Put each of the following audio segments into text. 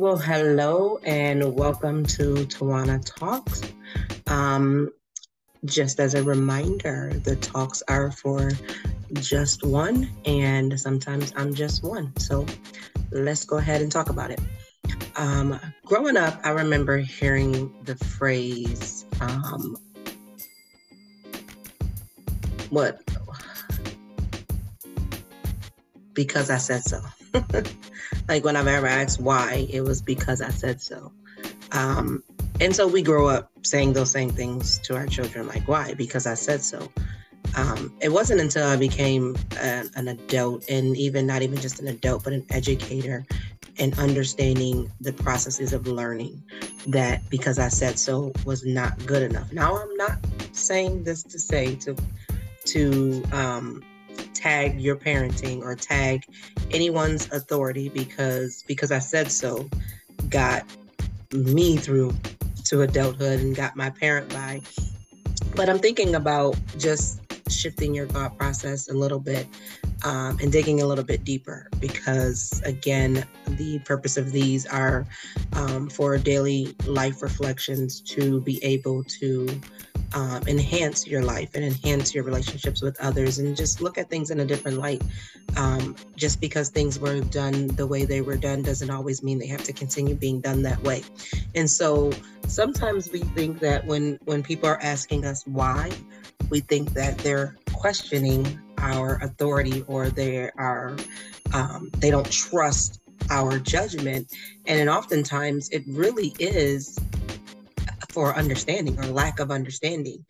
Well, hello and welcome to Tawana Talks. Um, just as a reminder, the talks are for just one, and sometimes I'm just one. So let's go ahead and talk about it. Um, growing up, I remember hearing the phrase, um, what? Because I said so. like when I've ever asked why, it was because I said so. Um, and so we grow up saying those same things to our children, like why? Because I said so. Um, it wasn't until I became a, an adult, and even not even just an adult, but an educator, and understanding the processes of learning, that because I said so was not good enough. Now I'm not saying this to say to to um, tag your parenting or tag anyone's authority because because I said so got me through to adulthood and got my parent by. But I'm thinking about just shifting your thought process a little bit um, and digging a little bit deeper because, again, the purpose of these are um, for daily life reflections to be able to um, enhance your life and enhance your relationships with others and just look at things in a different light. Um, just because things were done the way they were done doesn't always mean they have to continue being done that way. And so sometimes we think that when when people are asking us why, we think that they're questioning our authority or they are um, they don't trust our judgment and oftentimes it really is for understanding or lack of understanding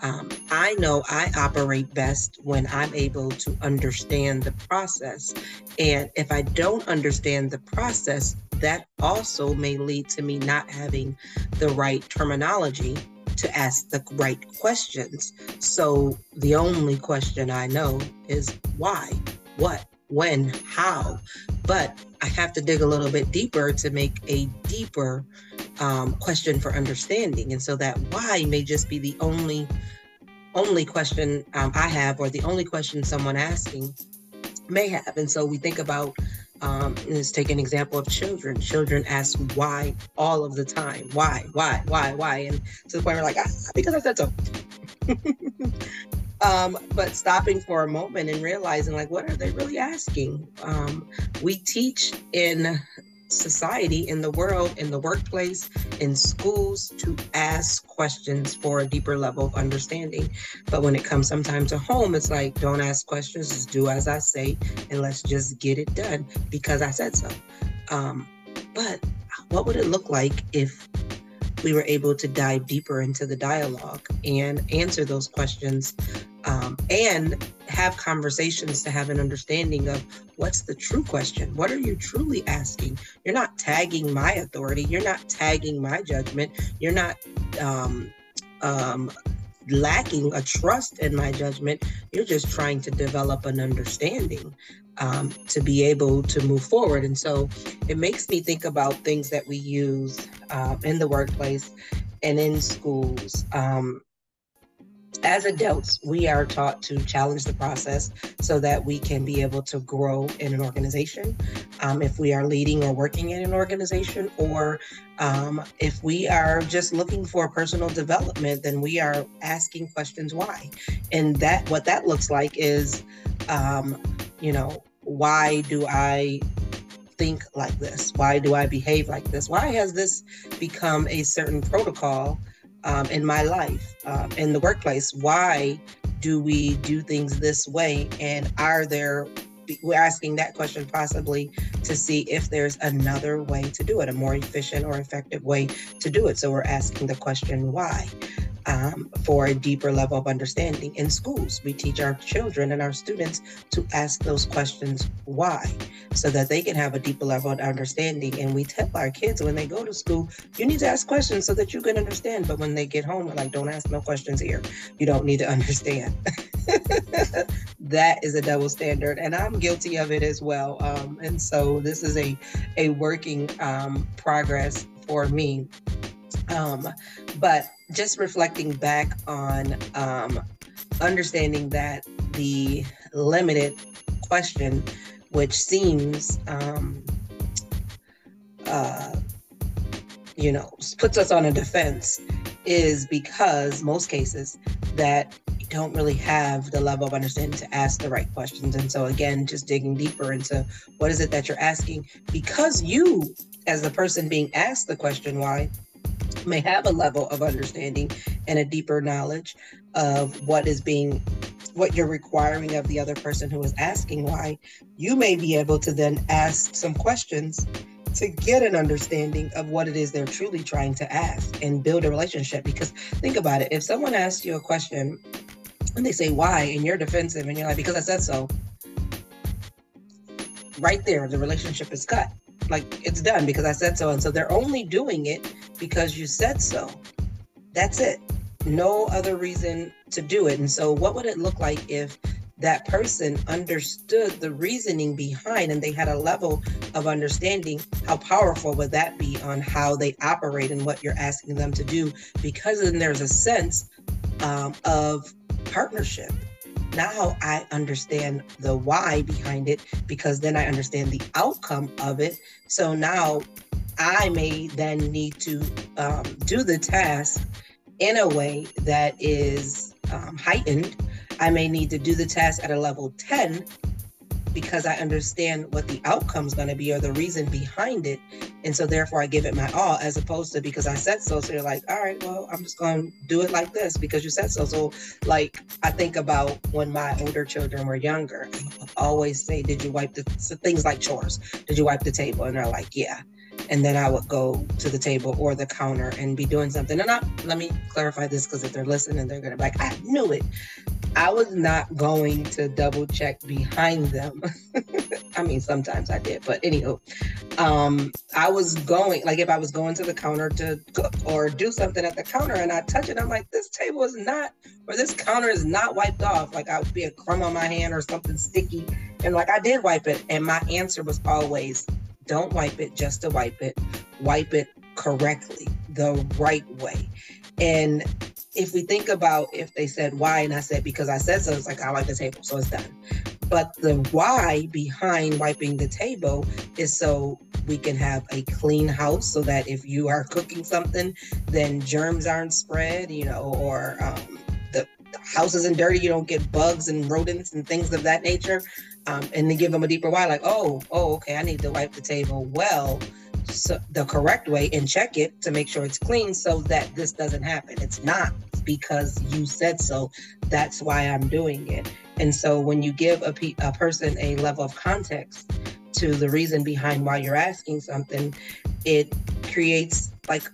um, i know i operate best when i'm able to understand the process and if i don't understand the process that also may lead to me not having the right terminology to ask the right questions. So the only question I know is why, what, when, how. But I have to dig a little bit deeper to make a deeper um, question for understanding. And so that why may just be the only only question um, I have, or the only question someone asking may have. And so we think about um, let's take an example of children. Children ask why all of the time. Why, why, why, why? And to the point where like, ah, because I said so. um, but stopping for a moment and realizing like, what are they really asking? Um, we teach in society, in the world, in the workplace, in schools to ask questions for a deeper level of understanding. But when it comes sometimes to home, it's like, don't ask questions, just do as I say, and let's just get it done because I said so. Um, but what would it look like if we were able to dive deeper into the dialogue and answer those questions um, and have conversations to have an understanding of what's the true question. What are you truly asking? You're not tagging my authority. You're not tagging my judgment. You're not um, um, lacking a trust in my judgment. You're just trying to develop an understanding um, to be able to move forward. And so it makes me think about things that we use uh, in the workplace and in schools. Um, as adults, we are taught to challenge the process so that we can be able to grow in an organization. Um, if we are leading or working in an organization, or um, if we are just looking for personal development, then we are asking questions why. And that what that looks like is, um, you know, why do I think like this? Why do I behave like this? Why has this become a certain protocol? Um, in my life, um, in the workplace. Why do we do things this way? And are there, we're asking that question possibly to see if there's another way to do it, a more efficient or effective way to do it. So we're asking the question, why? Um, for a deeper level of understanding. In schools, we teach our children and our students to ask those questions why, so that they can have a deeper level of understanding. And we tell our kids when they go to school, you need to ask questions so that you can understand. But when they get home, we're like, don't ask no questions here. You don't need to understand. that is a double standard, and I'm guilty of it as well. Um, and so this is a a working um, progress for me. Um, but just reflecting back on um, understanding that the limited question, which seems um, uh, you know, puts us on a defense is because most cases that don't really have the level of understanding to ask the right questions. And so again, just digging deeper into what is it that you're asking because you as the person being asked the question why may have a level of understanding and a deeper knowledge of what is being what you're requiring of the other person who is asking why you may be able to then ask some questions to get an understanding of what it is they're truly trying to ask and build a relationship. Because think about it if someone asks you a question and they say why, and you're defensive and you're like, because I said so, right there, the relationship is cut. Like it's done because I said so. And so they're only doing it because you said so. That's it. No other reason to do it. And so, what would it look like if that person understood the reasoning behind and they had a level of understanding, how powerful would that be on how they operate and what you're asking them to do? Because then there's a sense um, of partnership. Now I understand the why behind it because then I understand the outcome of it. So now I may then need to um, do the task in a way that is um, heightened I may need to do the task at a level 10 because I understand what the outcome is going to be or the reason behind it. And so therefore I give it my all as opposed to because I said so. So you're like, all right, well, I'm just going to do it like this because you said so. So like I think about when my older children were younger, I always say, did you wipe the so things like chores? Did you wipe the table? And they're like, yeah and then I would go to the table or the counter and be doing something. And not let me clarify this because if they're listening, they're gonna be like, I knew it. I was not going to double check behind them. I mean, sometimes I did, but anywho, um, I was going like if I was going to the counter to cook or do something at the counter and I touch it, I'm like, this table is not or this counter is not wiped off. Like I would be a crumb on my hand or something sticky. And like I did wipe it. And my answer was always don't wipe it just to wipe it. Wipe it correctly, the right way. And if we think about if they said why, and I said because I said so, it's like I like the table, so it's done. But the why behind wiping the table is so we can have a clean house so that if you are cooking something, then germs aren't spread, you know, or um, the house isn't dirty, you don't get bugs and rodents and things of that nature um, and then give them a deeper why, like, oh, oh, okay, I need to wipe the table well, so the correct way, and check it to make sure it's clean, so that this doesn't happen. It's not because you said so. That's why I'm doing it. And so when you give a, pe- a person a level of context to the reason behind why you're asking something, it creates like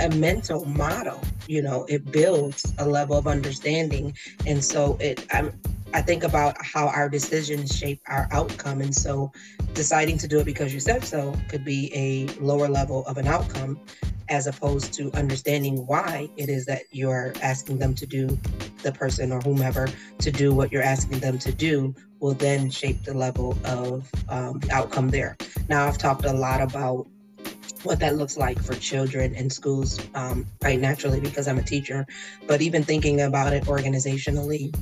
a mental model you know it builds a level of understanding and so it i'm I think about how our decisions shape our outcome. And so deciding to do it because you said so could be a lower level of an outcome as opposed to understanding why it is that you're asking them to do the person or whomever to do what you're asking them to do will then shape the level of um, the outcome there. Now, I've talked a lot about what that looks like for children in schools, um, right naturally, because I'm a teacher. But even thinking about it organizationally,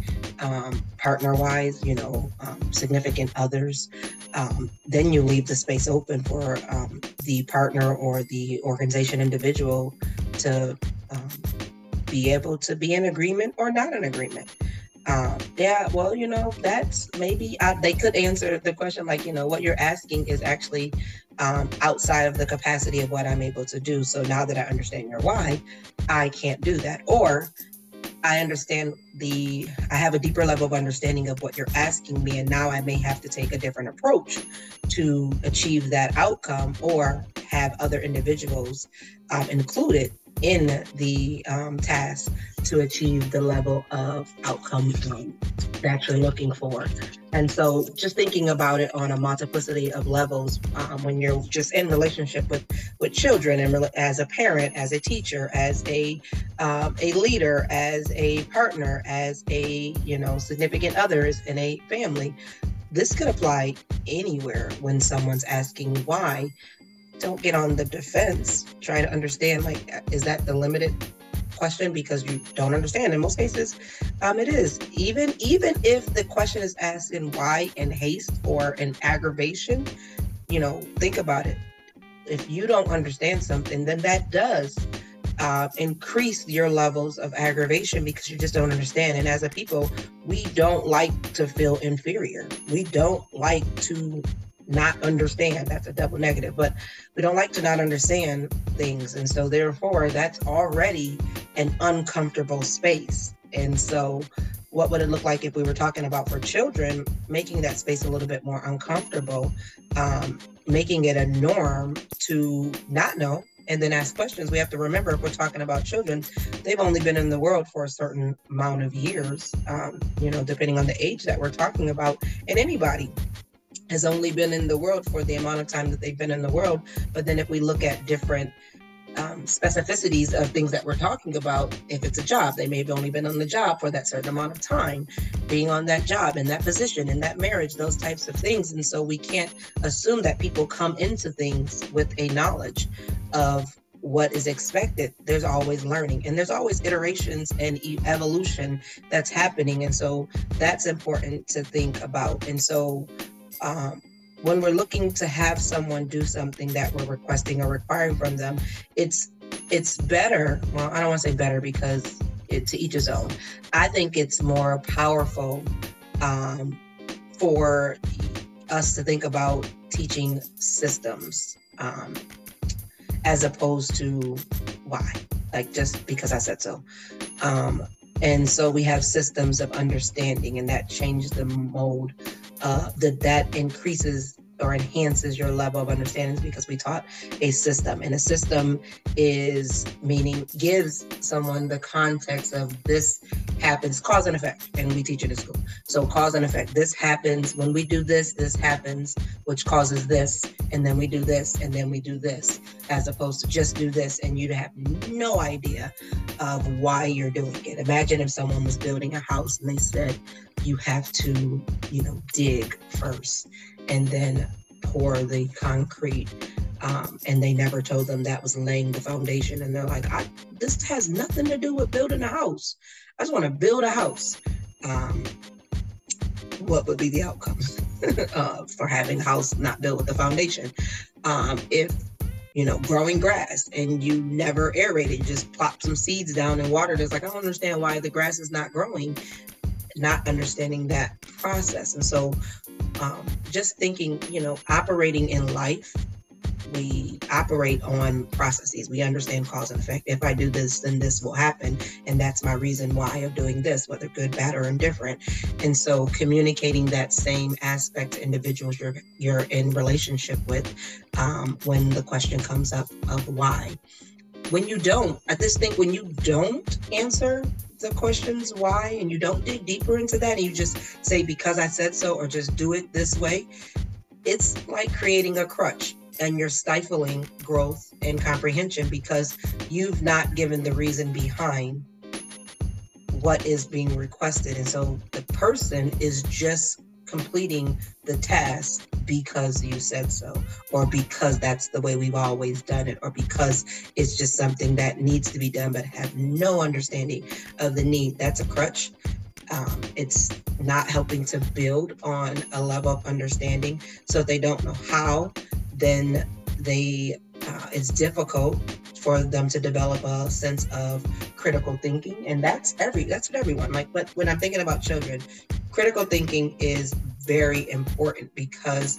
um, partner wise, you know, um, significant others, um, then you leave the space open for um, the partner or the organization individual to um, be able to be in agreement or not in agreement. Um, yeah, well, you know, that's maybe uh, they could answer the question like, you know, what you're asking is actually um, outside of the capacity of what I'm able to do. So now that I understand your why, I can't do that. Or I understand the, I have a deeper level of understanding of what you're asking me. And now I may have to take a different approach to achieve that outcome or have other individuals um, included in the um, task to achieve the level of outcome um, that you're looking for. And so, just thinking about it on a multiplicity of levels, um, when you're just in relationship with with children, and re- as a parent, as a teacher, as a um, a leader, as a partner, as a you know significant others in a family, this could apply anywhere when someone's asking why don't get on the defense. Try to understand, like, is that the limited question because you don't understand? In most cases, um, it is. Even even if the question is asked in why, in haste, or in aggravation, you know, think about it. if you don't understand something, then that does uh, increase your levels of aggravation because you just don't understand. And as a people, we don't like to feel inferior. We don't like to not understand. That's a double negative, but we don't like to not understand things. And so, therefore, that's already an uncomfortable space. And so, what would it look like if we were talking about for children, making that space a little bit more uncomfortable, um, making it a norm to not know and then ask questions. We have to remember if we're talking about children, they've only been in the world for a certain amount of years, um, you know, depending on the age that we're talking about. And anybody has only been in the world for the amount of time that they've been in the world. But then if we look at different um, specificities of things that we're talking about, if it's a job, they may have only been on the job for that certain amount of time, being on that job, in that position, in that marriage, those types of things. And so we can't assume that people come into things with a knowledge of what is expected. There's always learning and there's always iterations and evolution that's happening. And so that's important to think about. And so um, when we're looking to have someone do something that we're requesting or requiring from them, it's it's better. Well, I don't want to say better because it, to each his own. I think it's more powerful um, for us to think about teaching systems um, as opposed to why, like just because I said so. Um, and so we have systems of understanding, and that changes the mode uh, that that increases or enhances your level of understanding because we taught a system. And a system is meaning gives someone the context of this happens cause and effect and we teach it in school. So cause and effect this happens when we do this this happens which causes this and then we do this and then we do this as opposed to just do this and you have no idea of why you're doing it. Imagine if someone was building a house and they said you have to you know dig first and then pour the concrete. Um, and they never told them that was laying the foundation. And they're like, this has nothing to do with building a house. I just want to build a house. Um, what would be the outcome uh, for having a house not built with the foundation? Um, if you know, growing grass and you never aerate it, you just plop some seeds down and water. It's like, I don't understand why the grass is not growing, not understanding that process. And so um, just thinking, you know, operating in life, we operate on processes. We understand cause and effect. If I do this, then this will happen. And that's my reason why of doing this, whether good, bad, or indifferent. And so communicating that same aspect to individuals you're you're in relationship with um, when the question comes up of why. When you don't, I just think when you don't answer the questions why and you don't dig deeper into that and you just say because I said so or just do it this way, it's like creating a crutch and you're stifling growth and comprehension because you've not given the reason behind what is being requested. And so the person is just completing the task because you said so, or because that's the way we've always done it, or because it's just something that needs to be done, but have no understanding of the need. That's a crutch. Um, it's not helping to build on a level of understanding. So if they don't know how, then they uh, it's difficult for them to develop a sense of critical thinking and that's every that's what everyone like but when i'm thinking about children critical thinking is very important because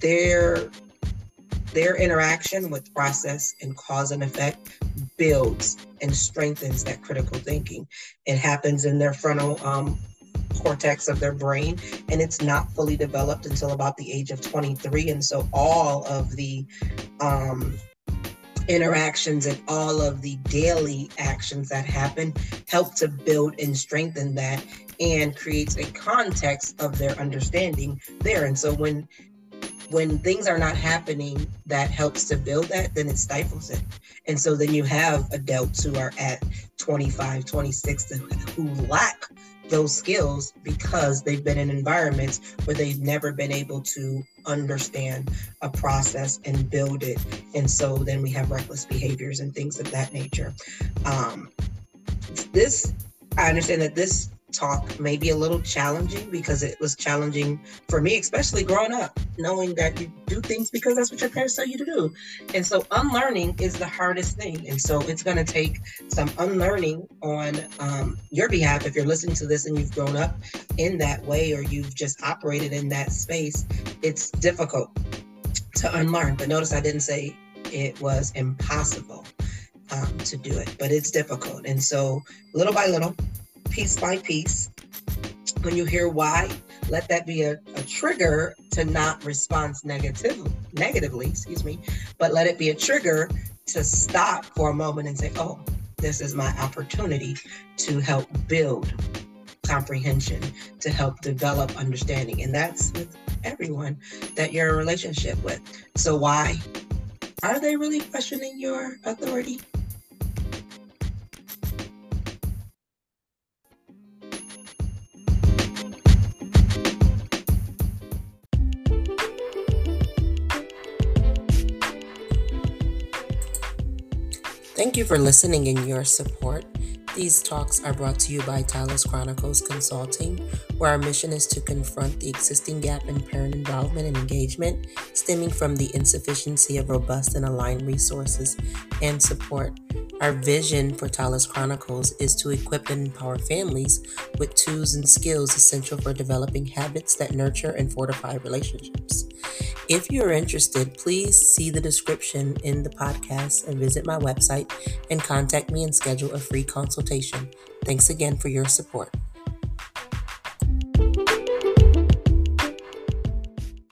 their their interaction with process and cause and effect builds and strengthens that critical thinking. It happens in their frontal um, cortex of their brain, and it's not fully developed until about the age of 23. And so all of the um, interactions and all of the daily actions that happen help to build and strengthen that and creates a context of their understanding there. And so when when things are not happening that helps to build that, then it stifles it. And so then you have adults who are at 25, 26 who lack those skills because they've been in environments where they've never been able to understand a process and build it. And so then we have reckless behaviors and things of that nature. Um, this, I understand that this talk maybe a little challenging because it was challenging for me, especially growing up, knowing that you do things because that's what your parents tell you to do. And so unlearning is the hardest thing. And so it's going to take some unlearning on um, your behalf if you're listening to this and you've grown up in that way or you've just operated in that space. It's difficult to unlearn. But notice I didn't say it was impossible um, to do it, but it's difficult. And so little by little, piece by piece. When you hear why, let that be a, a trigger to not respond negative, negatively, excuse me, but let it be a trigger to stop for a moment and say, oh, this is my opportunity to help build comprehension, to help develop understanding. And that's with everyone that you're in a relationship with. So, why? Are they really questioning your authority? You for listening and your support. These talks are brought to you by Tyla's Chronicles Consulting, where our mission is to confront the existing gap in parent involvement and engagement stemming from the insufficiency of robust and aligned resources and support. Our vision for Tyla's Chronicles is to equip and empower families with tools and skills essential for developing habits that nurture and fortify relationships. If you're interested, please see the description in the podcast and visit my website and contact me and schedule a free consultation. Thanks again for your support.